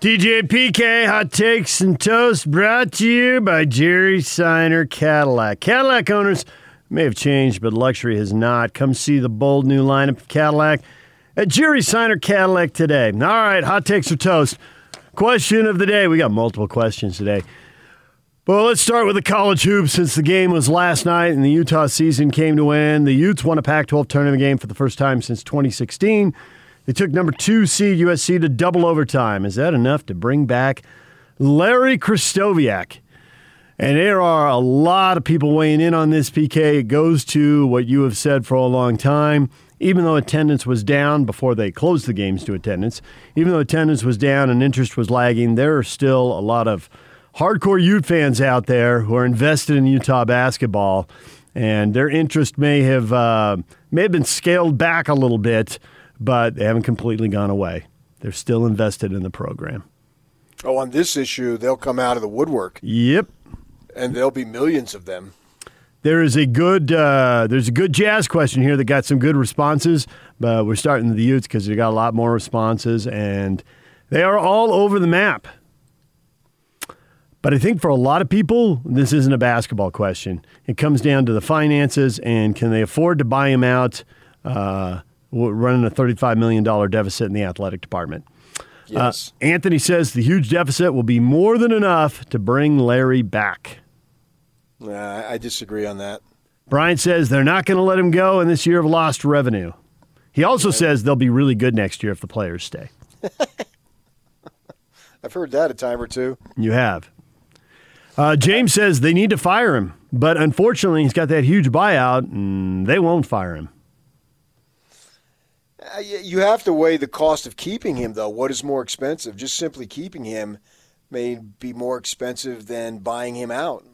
DJ PK Hot Takes and Toast brought to you by Jerry Seiner Cadillac. Cadillac owners may have changed, but luxury has not. Come see the bold new lineup of Cadillac at Jerry Seiner Cadillac today. All right, Hot Takes or Toast. Question of the day. We got multiple questions today. Well, let's start with the college hoops since the game was last night and the Utah season came to an end. The Utes won a Pac 12 tournament game for the first time since 2016. They took number two seed USC to double overtime. Is that enough to bring back Larry Krystkowiak? And there are a lot of people weighing in on this, PK. It goes to what you have said for a long time. Even though attendance was down before they closed the games to attendance, even though attendance was down and interest was lagging, there are still a lot of hardcore Ute fans out there who are invested in Utah basketball, and their interest may have uh, may have been scaled back a little bit but they haven't completely gone away. They're still invested in the program. Oh, on this issue, they'll come out of the woodwork. Yep. And there'll be millions of them. There is a good uh, there's a good jazz question here that got some good responses, but we're starting the Utes because they got a lot more responses, and they are all over the map. But I think for a lot of people, this isn't a basketball question. It comes down to the finances and can they afford to buy him out? Uh, running a $35 million deficit in the athletic department. Uh, yes. Uh, Anthony says the huge deficit will be more than enough to bring Larry back. Uh, I disagree on that. Brian says they're not going to let him go in this year of lost revenue. He also says they'll be really good next year if the players stay. I've heard that a time or two. You have. Uh, James says they need to fire him, but unfortunately, he's got that huge buyout, and they won't fire him. Uh, you have to weigh the cost of keeping him, though. What is more expensive? Just simply keeping him may be more expensive than buying him out.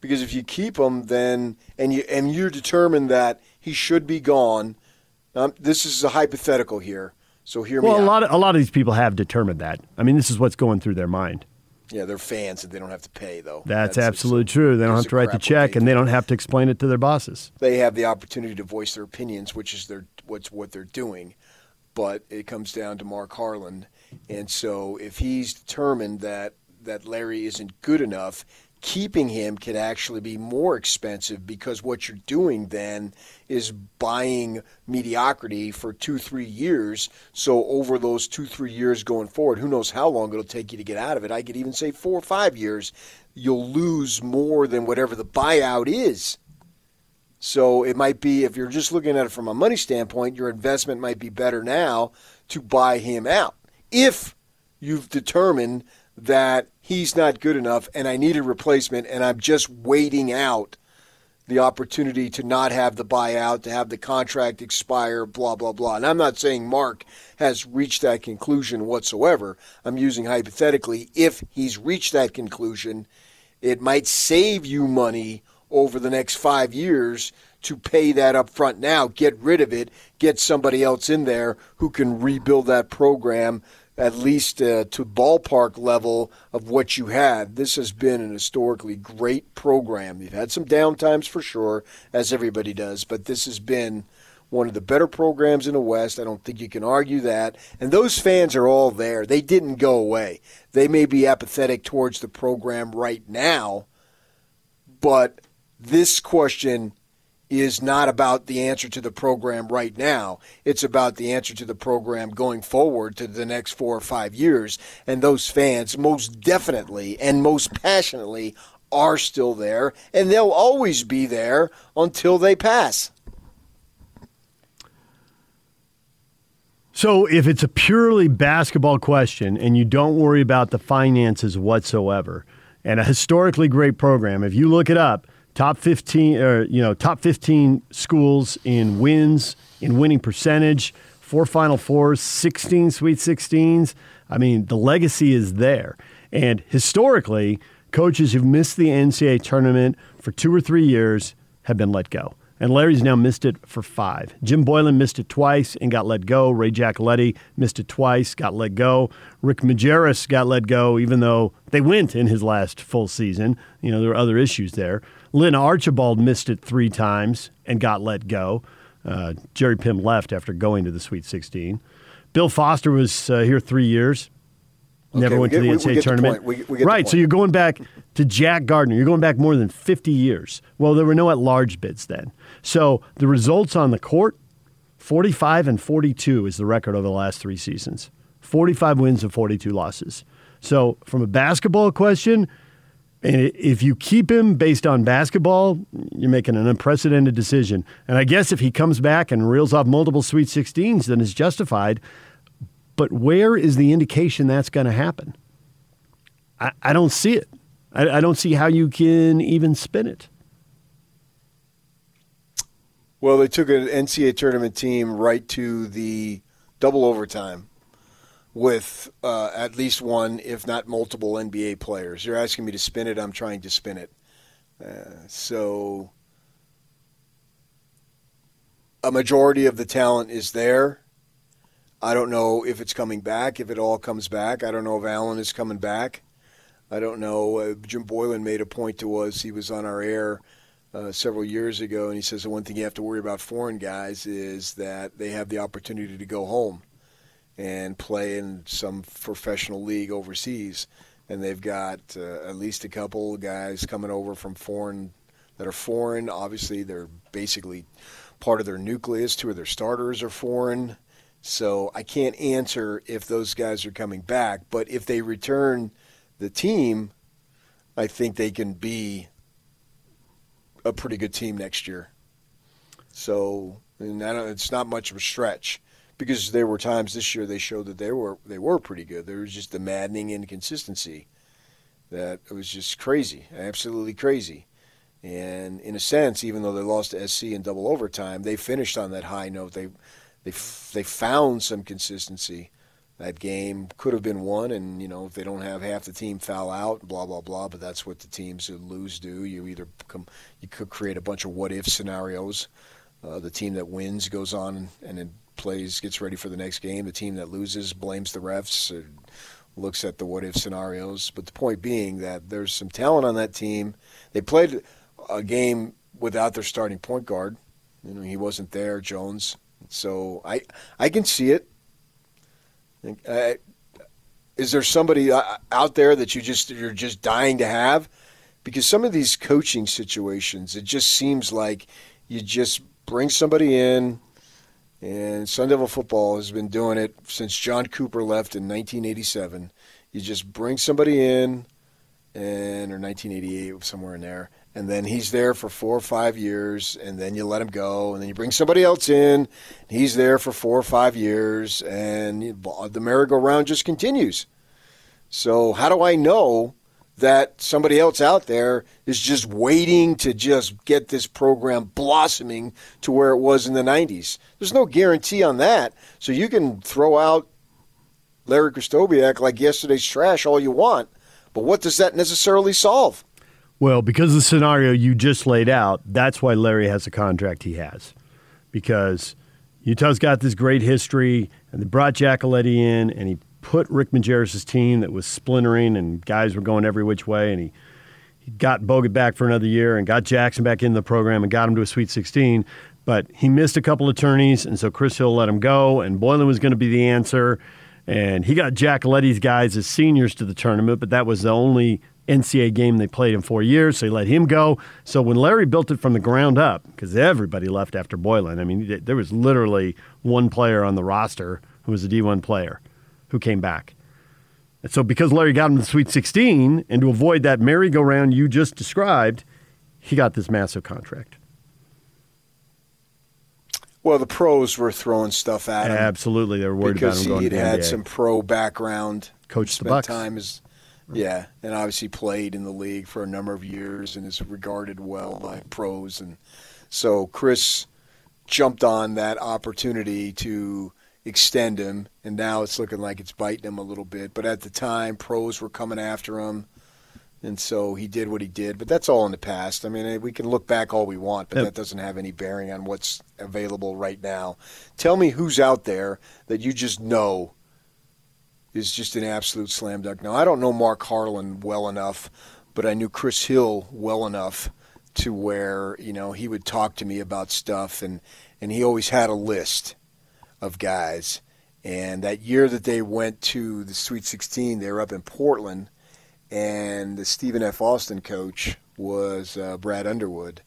Because if you keep him, then and you and you're determined that he should be gone. Um, this is a hypothetical here, so hear well, me. Well, a out. lot of a lot of these people have determined that. I mean, this is what's going through their mind. Yeah, they're fans and they don't have to pay though. That's, That's absolutely true. They don't have to write the check and they don't have to explain it to their bosses. They have the opportunity to voice their opinions, which is their what's what they're doing. But it comes down to Mark Harlan, and so if he's determined that that Larry isn't good enough, keeping him can actually be more expensive because what you're doing then is buying mediocrity for two, three years. So over those two, three years going forward, who knows how long it'll take you to get out of it? I could even say four or five years. You'll lose more than whatever the buyout is. So it might be, if you're just looking at it from a money standpoint, your investment might be better now to buy him out. If you've determined that he's not good enough and I need a replacement and I'm just waiting out the opportunity to not have the buyout, to have the contract expire, blah, blah, blah. And I'm not saying Mark has reached that conclusion whatsoever. I'm using hypothetically, if he's reached that conclusion, it might save you money over the next five years to pay that up front now, get rid of it, get somebody else in there who can rebuild that program at least uh, to ballpark level of what you had. This has been an historically great program. You've had some downtimes for sure, as everybody does, but this has been one of the better programs in the West. I don't think you can argue that. And those fans are all there. They didn't go away. They may be apathetic towards the program right now, but this question is not about the answer to the program right now. It's about the answer to the program going forward to the next four or five years. And those fans, most definitely and most passionately, are still there, and they'll always be there until they pass. So, if it's a purely basketball question and you don't worry about the finances whatsoever, and a historically great program, if you look it up, top 15 or you know top 15 schools in wins in winning percentage four final fours 16 sweet 16s i mean the legacy is there and historically coaches who've missed the ncaa tournament for two or three years have been let go and Larry's now missed it for five. Jim Boylan missed it twice and got let go. Ray Giacoletti missed it twice, got let go. Rick Majerus got let go, even though they went in his last full season. You know, there were other issues there. Lynn Archibald missed it three times and got let go. Uh, Jerry Pimm left after going to the Sweet 16. Bill Foster was uh, here three years Never Okay, went we to the get- NCAA get tournament. We- we get right. So you're going back to Jack Gardner. You're going back more than 50 years. Well, there were no at large bids then. So the results on the court 45 and 42 is the record over the last three seasons 45 wins and 42 losses. So, from a basketball question, and if you keep him based on basketball, you're making an unprecedented decision. And I guess if he comes back and reels off multiple Sweet 16s, then it's justified. But where is the indication that's going to happen? I, I don't see it. I, I don't see how you can even spin it. Well, they took an NCAA tournament team right to the double overtime with uh, at least one, if not multiple, NBA players. You're asking me to spin it. I'm trying to spin it. Uh, so a majority of the talent is there. I don't know if it's coming back, if it all comes back. I don't know if Allen is coming back. I don't know. Uh, Jim Boylan made a point to us. He was on our air uh, several years ago, and he says the one thing you have to worry about foreign guys is that they have the opportunity to go home and play in some professional league overseas. And they've got uh, at least a couple guys coming over from foreign that are foreign. Obviously, they're basically part of their nucleus. Two of their starters are foreign. So I can't answer if those guys are coming back. But if they return the team, I think they can be a pretty good team next year. So, and it's not much of a stretch because there were times this year they showed that they were they were pretty good. There was just the maddening inconsistency that it was just crazy, absolutely crazy. And in a sense, even though they lost to SC in double overtime, they finished on that high note. They they they found some consistency. That game could have been won, and you know if they don't have half the team foul out, blah blah blah. But that's what the teams who lose do. You either come, you could create a bunch of what if scenarios. Uh, the team that wins goes on and then plays, gets ready for the next game. The team that loses blames the refs, looks at the what if scenarios. But the point being that there's some talent on that team. They played a game without their starting point guard. You know, he wasn't there, Jones. So I I can see it. Uh, is there somebody uh, out there that you just you're just dying to have? Because some of these coaching situations, it just seems like you just bring somebody in, and Sun Devil football has been doing it since John Cooper left in 1987. You just bring somebody in, and or 1988 somewhere in there, and then he's there for four or five years, and then you let him go, and then you bring somebody else in, he's there for four or five years, and the merry-go-round just continues. So how do I know that somebody else out there is just waiting to just get this program blossoming to where it was in the 90s? There's no guarantee on that. So you can throw out Larry Krystkowiak like yesterday's trash all you want, but what does that necessarily solve? Well, because of the scenario you just laid out, that's why Larry has the contract he has. Because Utah's got this great history, and they brought Giacoletti in, and he put Rick Majerus' team that was splintering, and guys were going every which way, and he, he got Bogut back for another year, and got Jackson back in the program, and got him to a Sweet 16. But he missed a couple attorneys, and so Chris Hill let him go, and Boylan was going to be the answer. And he got Giacoletti's guys as seniors to the tournament, but that was the only NCAA game they played in four years, so he let him go. So when Larry built it from the ground up, because everybody left after Boylan, I mean, there was literally one player on the roster who was a D1 player who came back. And so because Larry got him to the Sweet 16, and to avoid that merry-go-round you just described, he got this massive contract. Well, the pros were throwing stuff at him. Absolutely, they were worried because about him going he to had the had NBA. some pro background. Coached the Bucks. time as yeah, and obviously played in the league for a number of years and is regarded well by pros. And so Chris jumped on that opportunity to extend him, and now it's looking like it's biting him a little bit. But at the time, pros were coming after him. And so he did what he did, but that's all in the past. I mean, eh, we can look back all we want, but Yep. that doesn't have any bearing on what's available right now. Tell me who's out there that you just know is just an absolute slam dunk. Now, I don't know Mark Harlan well enough, but I knew Chris Hill well enough to where, you know, he would talk to me about stuff and, and he always had a list of guys. And that year that they went to the Sweet 16, they were up in Portland, and the Stephen F. Austin coach was uh, Brad Underwood.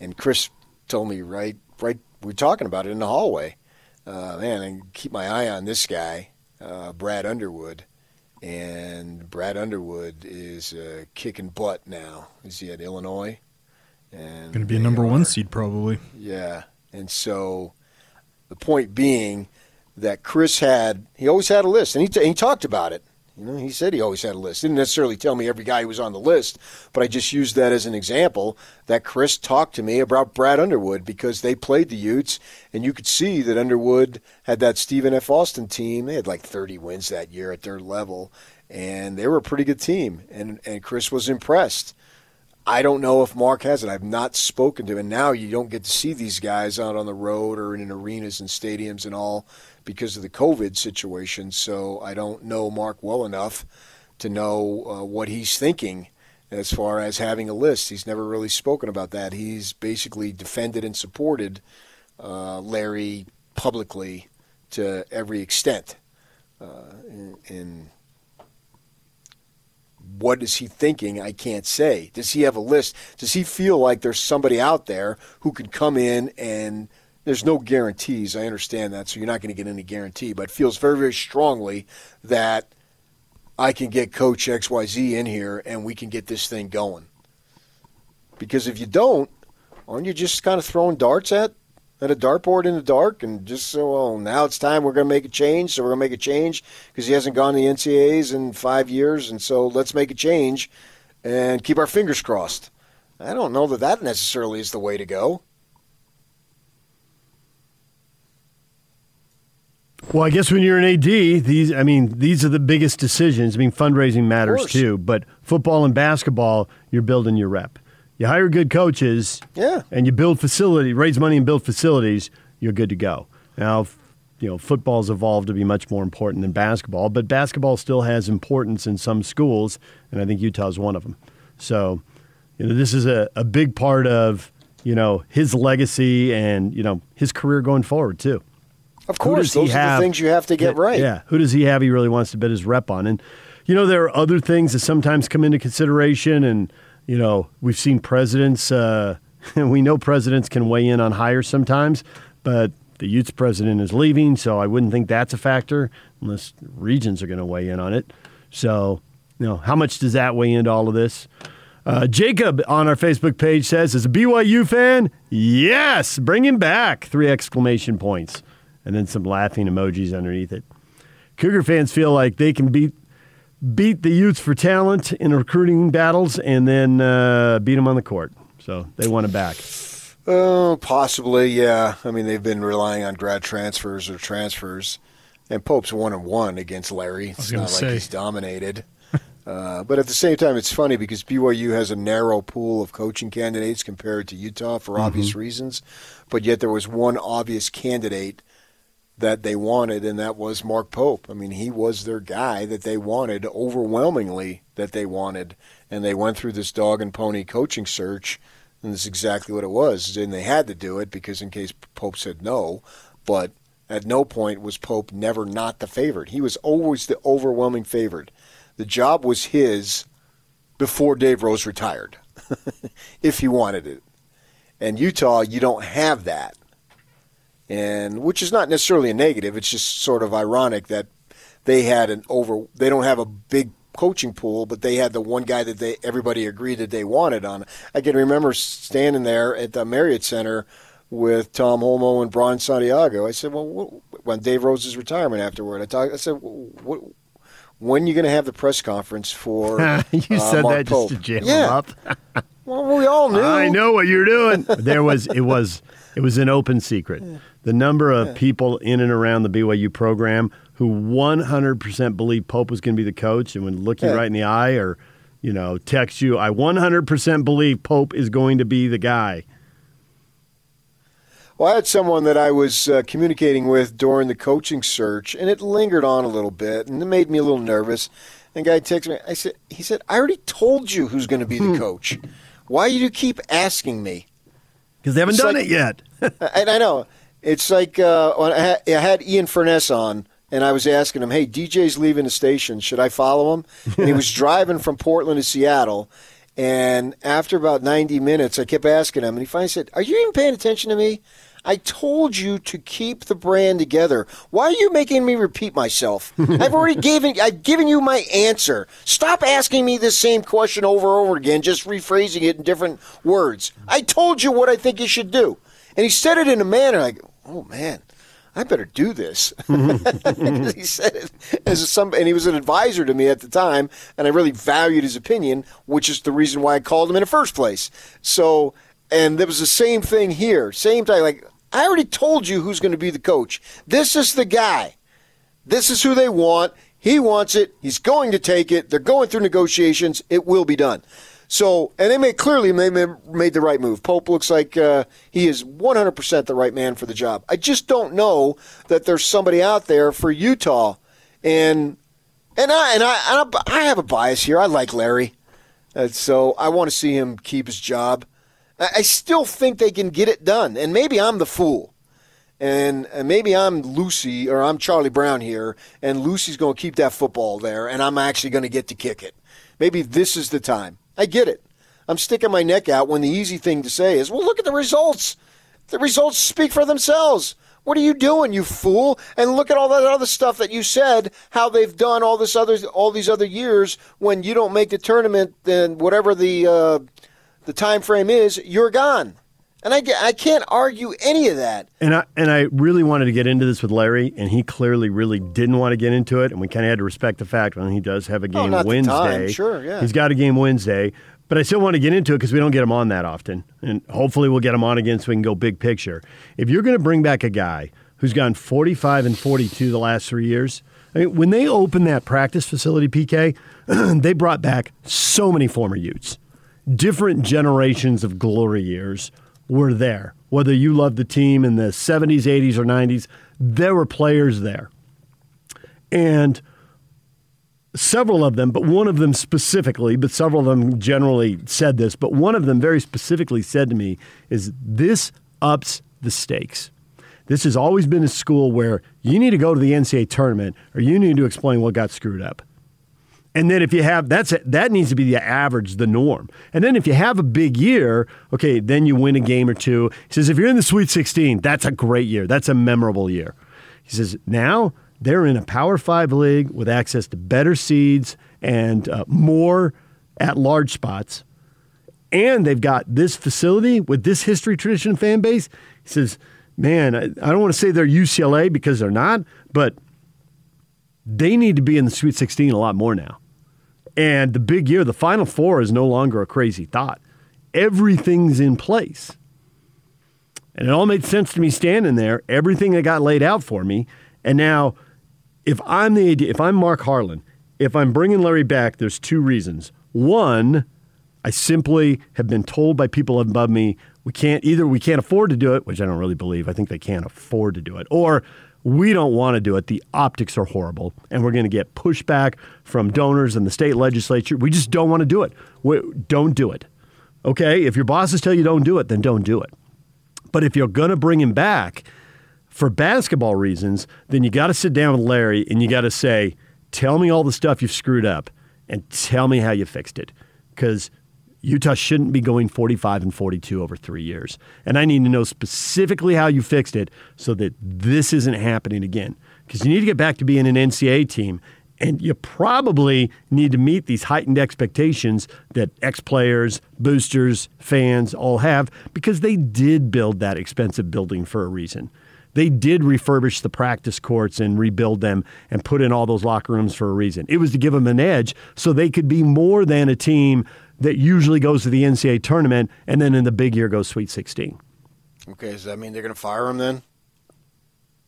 And Chris told me right, right, we were talking about it in the hallway. Uh, man, I keep my eye on this guy, uh, Brad Underwood. And Brad Underwood is uh, kicking butt now. Is he at Illinois? And going to be a number are, one seed probably. Yeah, and so the point being that Chris had, he always had a list, and he, t- he talked about it. You know, he said he always had a list. Didn't necessarily tell me every guy who was on the list, but I just used that as an example that Chris talked to me about Brad Underwood because they played the Utes, and you could see that Underwood had that Stephen F. Austin team. They had like 30 wins that year at their level, and they were a pretty good team, and, and Chris was impressed. I don't know if Mark has it. I've not spoken to him. And now you don't get to see these guys out on the road or in arenas and stadiums and all because of the COVID situation. So I don't know Mark well enough to know uh, what he's thinking as far as having a list. He's never really spoken about that. He's basically defended and supported uh, Larry publicly to every extent. Uh, in what is he thinking? I can't say. Does he have a list? Does he feel like there's somebody out there who could come in and there's no guarantees. I understand that, so you're not going to get any guarantee, but feels very, very strongly that I can get Coach XYZ in here and we can get this thing going. Because if you don't, aren't you just kind of throwing darts at at a dartboard in the dark and just so well now it's time we're going to make a change so we're going to make a change because he hasn't gone to the ncaa's in five years and so let's make a change and keep our fingers crossed. I don't know that that necessarily is the way to go. Well i guess when you're an ad these i mean these are the biggest decisions. I mean fundraising matters too but football and basketball you're building your rep you hire good coaches, yeah, and you build facility, raise money and build facilities, you're good to go. Now, you know, football's evolved to be much more important than basketball, but basketball still has importance in some schools, and I think Utah's one of them. So, you know, this is a, a big part of, you know, his legacy and, you know, his career going forward, too. Of course, those are the things you have to get right. Yeah. Who does he have he really wants to bet his rep on? And, you know, there are other things that sometimes come into consideration, and, you know, we've seen presidents, uh, we know presidents can weigh in on hires sometimes, but the Utes president is leaving, so I wouldn't think that's a factor unless regions are going to weigh in on it. So, you know, how much does that weigh into all of this? Uh, Jacob on our Facebook page says, as a BYU fan, yes, bring him back. Three exclamation points. And then some laughing emojis underneath it. Cougar fans feel like they can beat beat the Utes for talent in recruiting battles and then uh, beat them on the court. So they want it back. Oh, possibly, yeah. I mean, they've been relying on grad transfers or transfers, and Pope's one and one against Larry. It's not say. like he's dominated. uh, but at the same time, it's funny because BYU has a narrow pool of coaching candidates compared to Utah for mm-hmm. obvious reasons, but yet there was one obvious candidate that they wanted, and that was Mark Pope. I mean, he was their guy that they wanted, overwhelmingly that they wanted. And they went through this dog and pony coaching search, and this is exactly what it was. And they had to do it because in case Pope said no, but at no point was Pope never not the favorite. He was always the overwhelming favorite. The job was his before Dave Rose retired, if he wanted it. And Utah, you don't have that and which is not necessarily a negative. It's just sort of ironic that they had an over. They don't have a big coaching pool, but they had the one guy that they everybody agreed that they wanted on. I can remember standing there at the Marriott Center with Tom Holmoe and Brian Santiago. I said, "Well, when Dave Rose's retirement afterward, I talked. I said, what, when are you going to have the press conference for?" you uh, said Mark that Pope? just to jam yeah. him up. well, we all knew. I know what you're doing. there was it was it was an open secret. The number of yeah. people in and around the BYU program who 100% believe Pope was going to be the coach and would look you yeah. right in the eye or, you know, text you, I 100% believe Pope is going to be the guy. Well, I had someone that I was uh, communicating with during the coaching search, and it lingered on a little bit, and it made me a little nervous. And the guy texted me. I said, "He said I already told you who's going to be the hmm. coach. Why do you keep asking me?" Because they haven't it's done like, it yet. and I know it's like uh, I, had, Ian Furness on and I was asking him, "Hey, DJ's leaving the station. Should I follow him?" And he was driving from Portland to Seattle. And after about 90 minutes, I kept asking him, and he finally said, Are you even paying attention to me? I told you to keep the brand together. Why are you making me repeat myself? I've already given I've given you my answer. Stop asking me the same question over and over again, just rephrasing it in different words. I told you what I think you should do. And he said it in a manner like, "Oh man, I better do this. Mm-hmm. he said it as some, and he was an advisor to me at the time, and I really valued his opinion, which is the reason why I called him in the first place. So, and there was the same thing here, same time. Like I already told you who's going to be the coach. This is the guy. This is who they want. He wants it. He's going to take it. They're going through negotiations. It will be done. So, and they made clearly made, made the right move. Pope looks like uh, he is 100% the right man for the job. I just don't know that there's somebody out there for Utah, and and I and I and I, have a bias here. I like Larry, uh, so I want to see him keep his job. I, I still think they can get it done, and maybe I'm the fool. And, and maybe I'm Lucy or I'm Charlie Brown here, and Lucy's going to keep that football there, and I'm actually going to get to kick it. Maybe this is the time. I get it. I'm sticking my neck out when the easy thing to say is, well, look at the results. The results speak for themselves. What are you doing, you fool? And look at all that other stuff that you said, how they've done all this other all these other years when you don't make the tournament, then whatever the uh, the time frame is, you're gone. And I, I can't argue any of that. And I and I really wanted to get into this with Larry, and he clearly really didn't want to get into it. And we kind of had to respect the fact when he does have a oh, game oh, Wednesday. Sure, yeah. He's got a game Wednesday, but I still want to get into it because we don't get him on that often, and hopefully we'll get him on again so we can go big picture. If you're going to bring back a guy who's gone 45 and 42 the last three years, I mean, when they opened that practice facility, PK, they brought back so many former Utes, different generations of glory years were there. Whether you loved the team in the 70s, 80s, or 90s, there were players there. And several of them, but one of them specifically, but several of them generally said this, but one of them very specifically said to me is this ups the stakes. This has always been a school where you need to go to the NCAA tournament or you need to explain what got screwed up. And then if you have that's that needs to be the average, the norm. And then if you have a big year, okay, then you win a game or two. He says if you're in the Sweet 16, that's a great year. That's a memorable year. He says now they're in a Power Five league with access to better seeds and uh, more at large spots. And they've got this facility with this history, tradition, fan base. He says, man, I, I don't want to say they're UCLA because they're not, but they need to be in the Sweet 16 a lot more now. And the big year, the Final Four is no longer a crazy thought. Everything's in place. And it all made sense to me standing there, everything that got laid out for me. And now, if I'm the if I'm Mark Harlan, if I'm bringing Larry back, there's two reasons. One, I simply have been told by people above me we can't either we can't afford to do it, which I don't really believe. I think they can't afford to do it, or we don't want to do it. The optics are horrible, and we're going to get pushback from donors and the state legislature. We just don't want to do it. We, don't do it. Okay? If your bosses tell you don't do it, then don't do it. But if you're going to bring him back for basketball reasons, then you got to sit down with Larry and you got to say, tell me all the stuff you've screwed up and tell me how you fixed it. Because Utah shouldn't be going 45 and 42 over three years. And I need to know specifically how you fixed it so that this isn't happening again. Because you need to get back to being an NCAA team. And you probably need to meet these heightened expectations that ex players, boosters, fans all have because they did build that expensive building for a reason. They did refurbish the practice courts and rebuild them and put in all those locker rooms for a reason. It was to give them an edge so they could be more than a team that usually goes to the NCAA tournament and then in the big year goes Sweet 16. Okay, does that mean they're going to fire him then?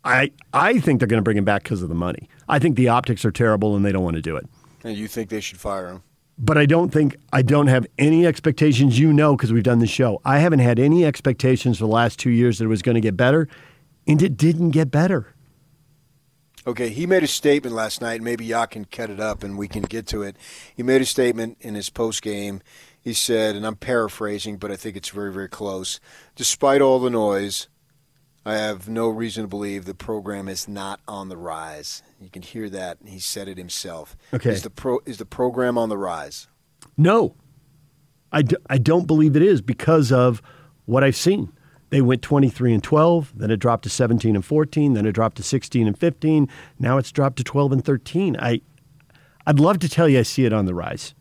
I I think they're going to bring him back because of the money. I think the optics are terrible and they don't want to do it. And you think they should fire him? But I don't think I don't have any expectations. You know, because we've done the show. I haven't had any expectations for the last two years that it was going to get better, and it didn't get better. Okay, he made a statement last night. Maybe y'all can cut it up and we can get to it. He made a statement in his post game. He said, and I'm paraphrasing, but I think it's very, very close. Despite all the noise, I have no reason to believe the program is not on the rise. You can hear that. He said it himself. Okay. Is the pro is the program on the rise? No, I, d- I don't believe it is because of what I've seen. They went 23 and 12, then it dropped to 17 and 14, then it dropped to 16 and 15. Now it's dropped to 12 and 13. I, I'd love to tell you I see it on the rise.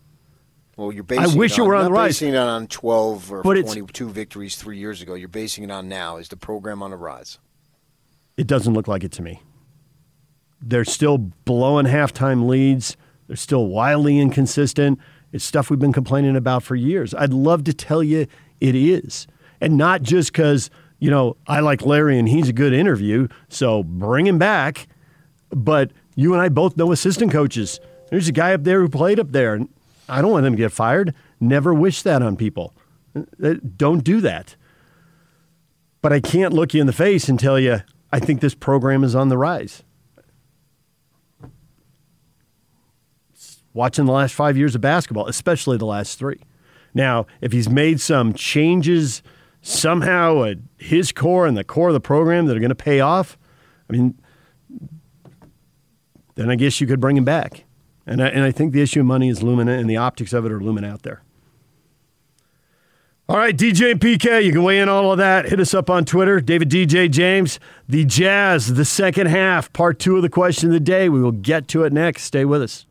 Well, you're basing. wish it you on, were on the rise. Basing it on 12 or But 22 victories three years ago. You're basing it on now. Is the program on the rise? It doesn't look like it to me. They're still blowing halftime leads. They're still wildly inconsistent. It's stuff we've been complaining about for years. I'd love to tell you it is. And not just because, you know, I like Larry and he's a good interview, so bring him back. But you and I both know assistant coaches. There's a guy up there who played up there. and I don't want them to get fired. Never wish that on people. Uh, Don't do that. But I can't look you in the face and tell you, I think this program is on the rise. Watching the last five years of basketball, especially the last three. Now, if he's made some changes somehow at his core and the core of the program that are going to pay off, I mean, then I guess you could bring him back. And I, and I think the issue of money is looming and the optics of it are looming out there. All right, DJ PK, you can weigh in all of that. Hit us up on Twitter, David DJ James. The Jazz, the second half, part two of the question of the day. We will get to it next. Stay with us.